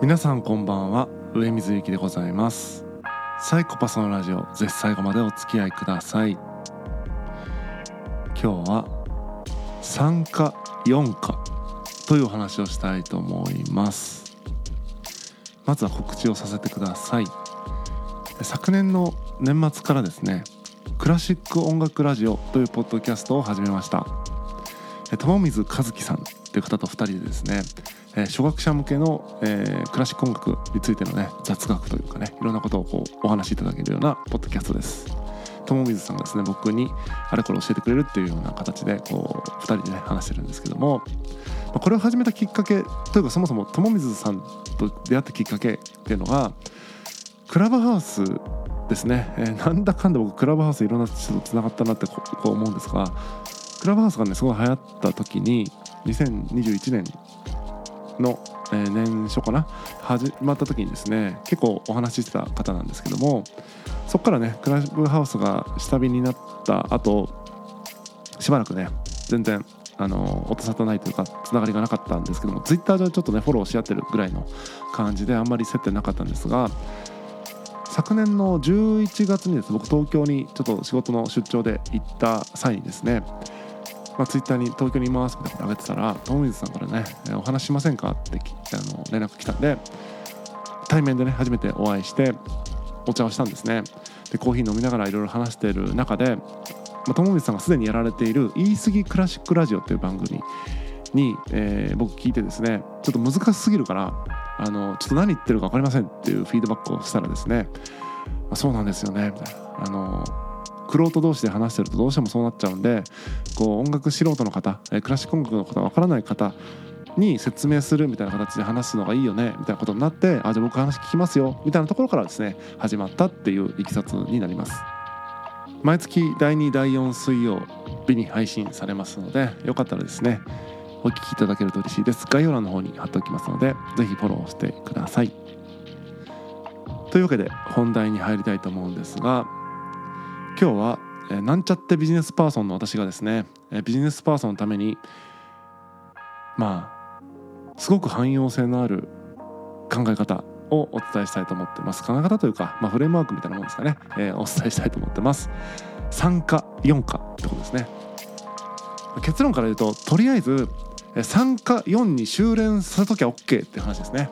皆さんこんばんは。上水幸でございます。サイコパスのラジオぜひ最後までお付き合いください。今日は3か4かというお話をしたいと思います。まずは告知をさせてください。昨年の年末からですねクラシック音楽ラジオというポッドキャストを始めました。友水和樹さんという方と2人でですねえー、初学者向けの、えー、クラシック音楽についてのね雑学というかねいろんなことをこうお話しいただけるようなポッドキャストです。友水さんがですね僕にあれこれ教えてくれるっていうような形でこう2人でね話してるんですけどもまあこれを始めたきっかけというかそもそも友水さんと出会ったきっかけっていうのがクラブハウスですね、えー、なんだかんだ僕クラブハウスいろんな人とつながったなってこう思うんですがクラブハウスがねすごい流行った時に2021年の、えー、年初かな？始まった時にですね結構お話ししてた方なんですけどもそこからねクラブハウスが下火になった後しばらくね全然あの音沙汰ないというかつながりがなかったんですけどもツイッターでちょっとねフォローし合ってるぐらいの感じであんまり接点なかったんですが昨年の11月にですね僕東京にちょっと仕事の出張で行った際にですねまあ、ツイッターに東京にいますみたいなこと上げてたら友水さんからねえお話しませんかってあの連絡来たんで対面でね初めてお会いしてお茶をしたんですね。でコーヒー飲みながらいろいろ話してる中で、まあ、友水さんがすでにやられている「言い過ぎクラシックラジオ」という番組に、えー、僕聞いてですねちょっと難しすぎるからあのちょっと何言ってるか分かりませんっていうフィードバックをしたらですね、まあ、そうなんですよねみたいな。あの玄人同士で話してるとどうしてもそうなっちゃうんでこう音楽素人の方クラシック音楽の方わからない方に説明するみたいな形で話すのがいいよねみたいなことになってあじゃあ僕話聞きますよみたいなところからですね始まったっていういきさつになります。毎月第2第4水曜日に配信されますのでよかったらですねお聞きいただけると嬉しいです。概要欄の方に貼っておきますので是非フォローしてください。というわけで本題に入りたいと思うんですが今日は、え、なんちゃってビジネスパーソンの私がですね、え、ビジネスパーソンのためにまあすごく汎用性のある考え方をお伝えしたいと思ってます。考え方というか、まあ、フレームワークみたいなものですかね、えー、お伝えしたいと思ってます。3か4かってことですね。結論から言うととりあえず3か4に修練させときゃ OK って話ですね。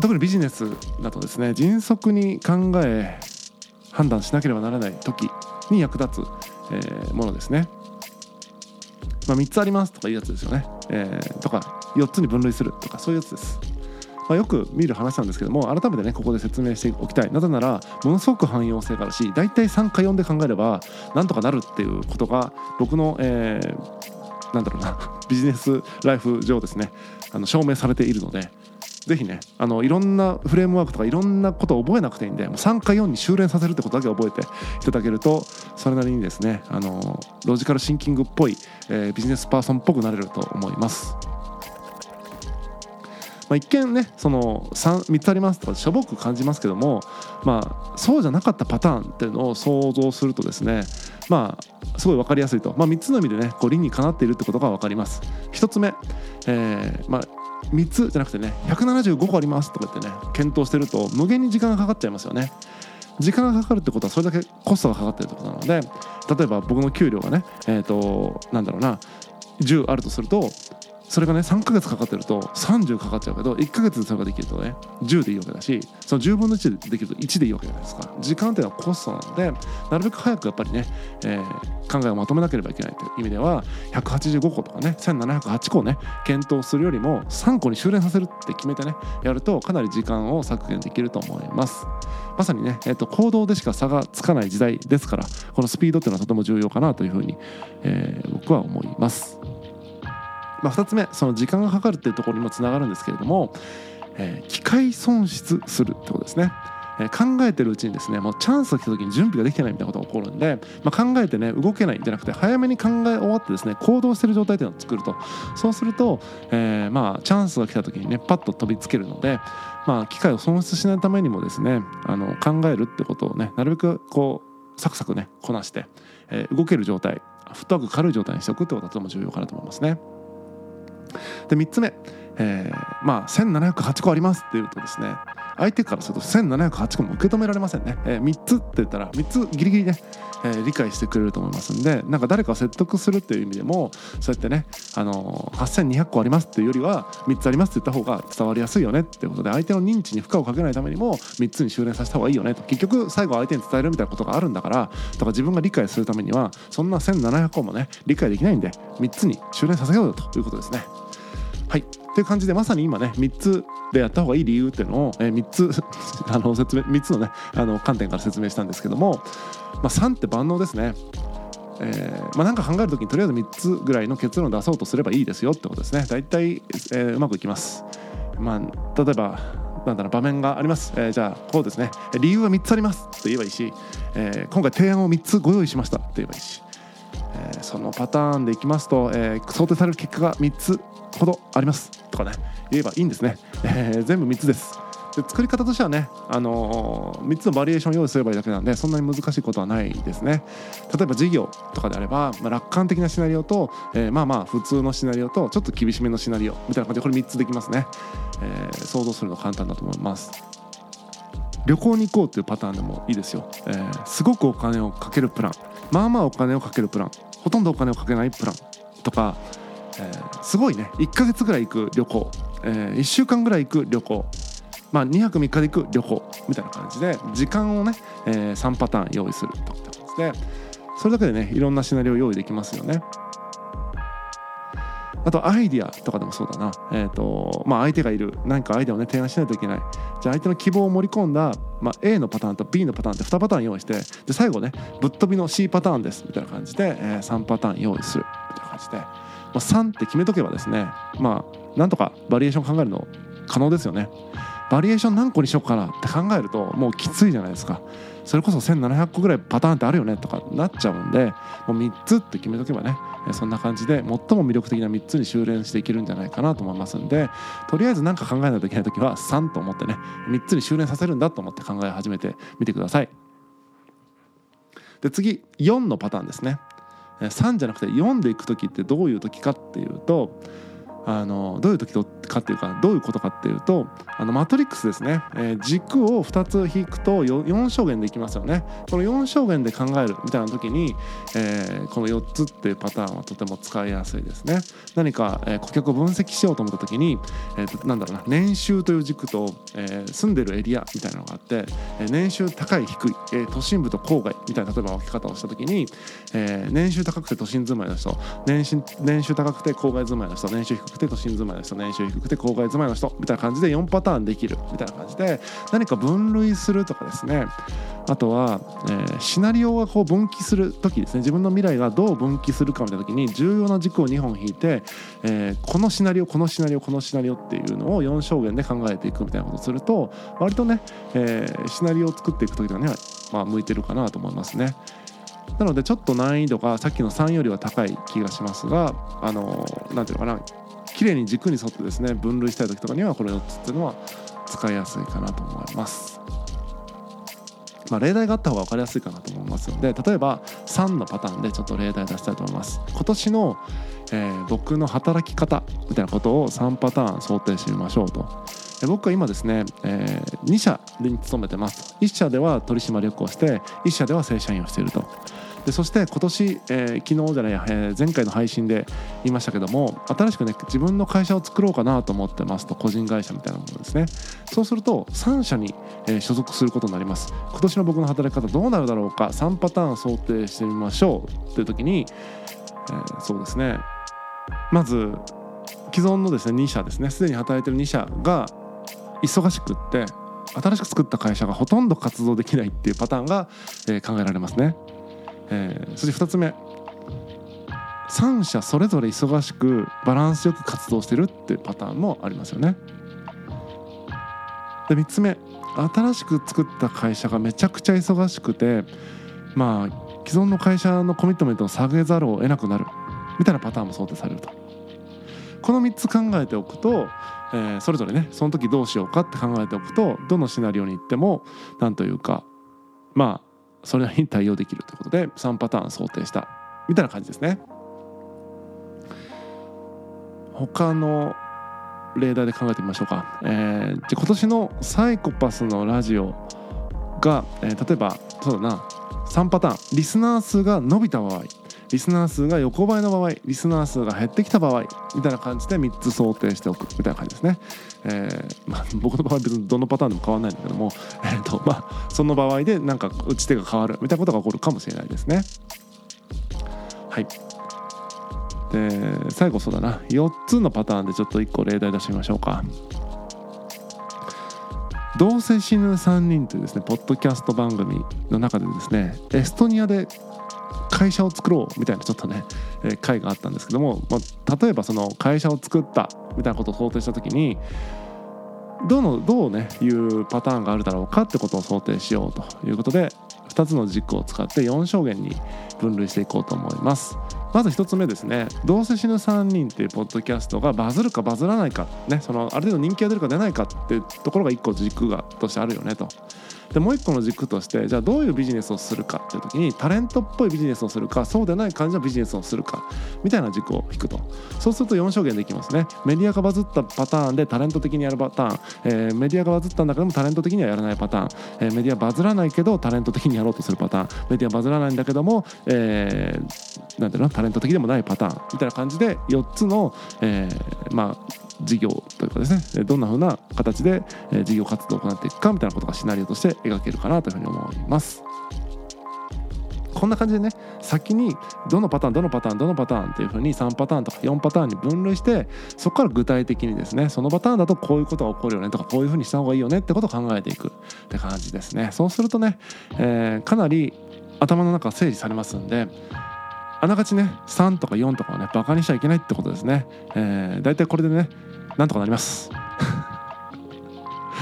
特にビジネスだとですね迅速に考え判断しなければならない時に役立つ、えー、ものですね。まあ、3つありますとかいうやつですよね。えー、とか4つに分類するとかそういうやつです。まあ、よく見る話なんですけども改めてねここで説明しておきたいなぜならものすごく汎用性があるし大体3か4で考えればなんとかなるっていうことが僕の、えー、なんだろうな ビジネスライフ上ですねあの証明されているのでぜひねあのいろんなフレームワークとかいろんなことを覚えなくていいんでもう3か4に修練させるってことだけ覚えていただけるとそれなりにですねあのロジカルシンキングっぽい、えー、ビジネスパーソンっぽくなれると思います。まあ、一見ねその 3, 3つありますとかしょぼく感じますけども、まあ、そうじゃなかったパターンっていうのを想像するとですねまあすごい分かりやすいと、まあ、3つの意味でねこう理にかなっているってことが分かります。1つ目、えーまあ3つじゃなくてね175個ありますとか言ってね検討してると無限に時間がかかっちゃいますよね。時間がかかるってことはそれだけコストがかかってるってことなので例えば僕の給料がねえっ、ー、となんだろうな10あるとするとそれがね3ヶ月かかってると30かかっちゃうけど1ヶ月でそれができるとね。10でいいわけだしその10分の1でできると1でいいわけじゃないですか。時間っていうのはコストなのでなるべく早くやっぱりね、えー、考えをまとめなければいけないという意味では185個とかね1708個ね検討するよりも3個に修練させるって決めてねやるとかなり時間を削減できると思います。まさにね、えーと、行動でしか差がつかない時代ですからこのスピードっていうのはとても重要かなというふうに、えー、僕は思います。まあ、2つ目その時間がかかるっていうところにもつながるんですけれども、えー、機械損失するってことですね。え、考えてるうちにですねもうチャンスが来た時に準備ができてないみたいなことが起こるんで、まあ、考えてね動けないんじゃなくて早めに考え終わってですね行動してる状態っていうのを作るとそうすると、えー、まあチャンスが来た時にねパッと飛びつけるので、まあ、機械を損失しないためにもですねあの考えるってことをねなるべくこうサクサクねこなして、えー、動ける状態フットワーク軽い状態にしておくってことはとても重要かなと思いますね。で3つ目、えー、まあ1708個ありますっていうとですね相手からすると1708個も受け止められませんね、えー、3つって言ったら3つギリギリね、えー、理解してくれると思いますんでなんか誰かを説得するっていう意味でもそうやってね、あのー、8200個ありますっていうよりは3つありますって言った方が伝わりやすいよねっていうことで相手の認知に負荷をかけないためにも3つに修練させた方がいいよねと結局最後相手に伝えるみたいなことがあるんだからだから自分が理解するためにはそんな1700個もね理解できないんで3つに修練させようよということですね。はい。という感じでまさに今ね3つでやった方がいい理由っていうのを、えー、3つ あの説明3つのねあの観点から説明したんですけども、まあ、3って万能ですね。えーまあ、なんか考える時にとりあえず3つぐらいの結論を出そうとすればいいですよってことですね。大体、えー、うまくいきます。まあ例えばなんだろう場面があります、えー、じゃあこうですね。理由は3つありますと言えばいいし、え、今回提案を3つご用意しましたと言えばいいし、え、そのパターンでいきますと、え、想定される結果が3つほどありますとかね言えばいいんですね、えー、全部3つですで作り方としてはね、あのー、3つのバリエーションを用意すればいいだけなんでそんなに難しいことはないですね例えば事業とかであれば、まあ、楽観的なシナリオと、えー、まあまあ普通のシナリオとちょっと厳しめのシナリオみたいな感じでこれ3つできますね、えー、想像するの簡単だと思います旅行に行こうっていうパターンでもいいですよ、えー、すごくお金をかけるプランまあまあお金をかけるプランほとんどお金をかけないプランとかえー、すごいね。1ヶ月ぐらい行く旅行、えー、1週間ぐらい行く旅行。まあ、2泊3日で行く旅行みたいな感じで時間をね、えー、3パターン用意するといった感じで。それだけでねいろんなシナリオ用意できますよね。あとアイディアとかでもそうだな、えーとまあ、相手がいる。何かアイデアをね提案しないといけない。じゃあ相手の希望を盛り込んだ、まあ、A のパターンと B のパターンって2パターン用意してで最後ねぶっ飛びの C パターンですみたいな感じで、えー、3パターン用意するみたいな感じで。まあ、3って決めとけばですねまあなんとかバリエーション考えるの可能ですよね。バリエーション何個にしようかなって考えるともうきついじゃないですか。それこそ1700個ぐらいパターンってあるよねとかなっちゃうんでもう3つって決めとけばねそんな感じで最も魅力的な3つに修練していけるんじゃないかなと思いますんでとりあえず何か考えないといけない時は3と思ってね3つに修練させるんだと思って考え始めてみてください。で次4のパターンですね。3じゃなくて4でいく時ってどういう時かっていうとあのどういう時かっていうかどういうことかっていうとあのマトリックスですね、えー、軸を2つ引くと 4, 4象限でいきますよね。この4象限で考えるみたいな時に、えー、この4つっていうパターンはとても使いやすいですね。何か、えー、顧客を分析しようと思った時に、えー、なんだろうな年収という軸と、えー、住んでるエリアみたいなのがあって、えー、年収高い低い、えー、都心部と郊外みたいな例えば分け方をした時に、えー、年収高くて都心住まいの人年収年収高くて郊外住まいの人年収低くて都心住まいの人年収低くて郊外住まいの人みたいな感じで4パターンできるみたいな感じで何か分類するとかですね。あとは、えー、シナリオがこう分岐する時ですね。自分の未来がどう分岐するかみたいな時に重要な軸を2本引いて、えー、このシナリオこのシナリオこのシナリオっていうのを4証言で考えていくみたいなことをすると割とね、えー、シナリオを作っていく時には、まあ、向いてるかなと思いますね。なのでちょっと難易度がさっきの3よりは高い気がしますがあの何ていうのかな。綺麗に軸に沿ってですね分類したい時とかにはこれ4つっていうのは使いやすいかなと思います。まあ、例題があった方が分かりやすいかなと思いますので例えば3のパターンでちょっと例題出したいと思います。今年の、えー、僕の働き方みたいなことを3パターン想定してみましょうと。僕は今ですね、えー、2社に勤めてます1社では取締役をして1社では正社員をしているとでそして今年、えー、昨日じゃない、えー、前回の配信で言いましたけども新しくね自分の会社を作ろうかなと思ってますと個人会社みたいなものですね。そうすると3社に、えー、所属することになります。今年の僕の働き方どうなるだろうか3パターン想定してみましょうという時に、えー、そうですね。まず既存のですね2社ですね。すでに働いてる2社が忙しくって新しく作った会社がほとんど活動できないっていうパターンが、えー、考えられますね。えー、そして2つ目3社それぞれ忙しくバランスよく活動してるっていうパターンもありますよね。で3つ目新しく作った会社がめちゃくちゃ忙しくてまあ既存の会社のコミットメントを下げざるを得なくなるみたいなパターンも想定されると。この3つ考えておくと、えー、それぞれねその時どうしようかって考えておくとどのシナリオに行っても何というかまあそれに対応できるということで3パターン想定したみたいな感じですね。他の例題で考えてみましょうか、えー、じゃ今年のサイコパスのラジオが、えー、例えばそうだな3パターン。リスナー数が伸びた場合。リスナー数が横ばいの場合リスナー数が減ってきた場合みたいな感じで3つ想定しておくみたいな感じですね、えーまあ、僕の場合別にどのパターンでも変わらないんだけども、えーとまあ、その場合でなんか打ち手が変わるみたいなことが起こるかもしれないですね。はい。で最後そうだな。4つのパターンでちょっと1個例題出してみましょうか。どうせ死ぬ3人というですねポッドキャスト番組の中でですねエストニアで会社を作ろうみたいなちょっとね、えー、会があったんですけども、まあ、例えばその会社を作ったみたいなことを想定した時にどのどうねいうパターンがあるだろうかってことを想定しようということで2つの軸を使って4証言に分類していこうと思います。まず1つ目ですね「どうせ死ぬ3人」っていうポッドキャストがバズるかバズらないかねそのある程度人気が出るか出ないかっていうところが1個軸がとしてあるよねと。でもう一個の軸としてじゃあどういうビジネスをするかっていう時にタレントっぽいビジネスをするかそうでない感じのビジネスをするかみたいな軸を引くと。そうすると4証言できますね。メディアがバズったパターンでタレント的にやるパターン、えー、メディアがバズったんだけどもタレント的にはやらないパターン、えー、メディアバズらないけどタレント的にやろうとするパターン。メディアバズらないんだけども、えー、なんていうの？タレント的でもないパターン。みたいな感じで4つの、えー、まあ事業というかですねどんな風な形で事業活動を行っていくかみたいなことがシナリオとして描けるかなというふうに思います。こんな感じでね先にどのパターンどのパターンどのパターンっていうふうに3パターンとか4パターンに分類してそこから具体的にですねそのパターンだとこういうことが起こるよねとかこういうふうにした方がいいよねってことを考えていくって感じですねそうするとね、えー、かなり頭の中整理されますんであながちね3とか4とかをねバカにしちゃいけないってことですね、えー、大体これでねなんとかなります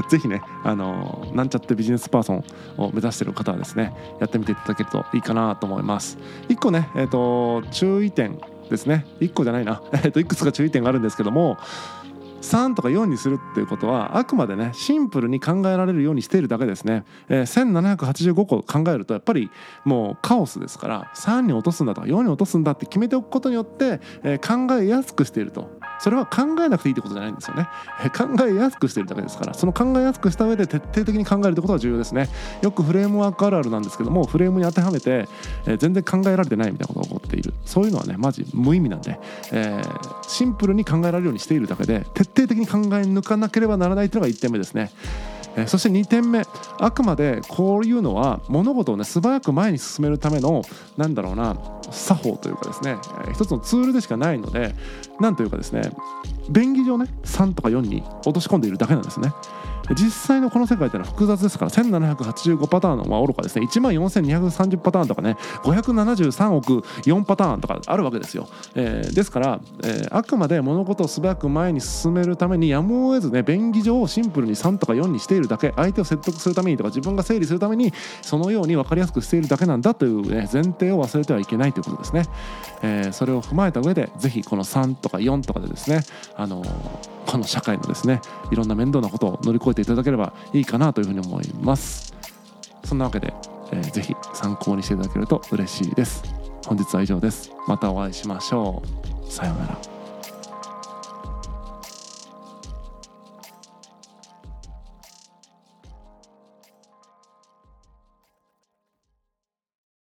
ぜひね、あのなんちゃってビジネスパーソンを目指している方はですね、やってみていただけるといいかなと思います。1個ね、えっ、ー、と、注意点ですね。1個じゃないな。えっ、ー、と、いくつか注意点があるんですけども、3とか4にするっていうことはあくまでねシンプルに考えられるようにしているだけですね、えー、1785個考えるとやっぱりもうカオスですから3に落とすんだとか4に落とすんだって決めておくことによって、えー、考えやすくしているとそれは考えなくていいってことじゃないんですよね、考えやすくしてるだけですから。その考えやすくした上で徹底的に考えるってことが重要ですね。よくフレームワークあるあるなんですけどもフレームに当てはめて、えー、全然考えられてないみたいなことが起こっている。そういうのはねマジ無意味なんで、えー、シンプルに考えられるようにしているだけで徹底的に考え抜かなければならないというのが1点目ですね。えそして2点目あくまでこういうのは物事をね素早く前に進めるためのなんだろうな作法というかですね、え一つのツールでしかないので何というかですね便宜上ね3とか4に落とし込んでいるだけなんですね。実際のこの世界ってのは複雑ですから1785パターンのまあ愚かですね。1万4230パターンとかね573億4パターンとかあるわけですよ、えー、ですから、えー、あくまで物事を素早く前に進めるためにやむを得ずね便宜上をシンプルに3とか4にしているだけ相手を説得するためにとか自分が整理するためにそのように分かりやすくしているだけなんだという、ね、前提を忘れてはいけないということですね、えー、それを踏まえた上でぜひこの3とか4とかでですねあのこの社会のですねいろんな面倒なことを乗り越えていただければいいかなというふうに思います。そんなわけで、えー、ぜひ参考にしていただけると嬉しいです。本日は以上です。またお会いしましょう。さようなら。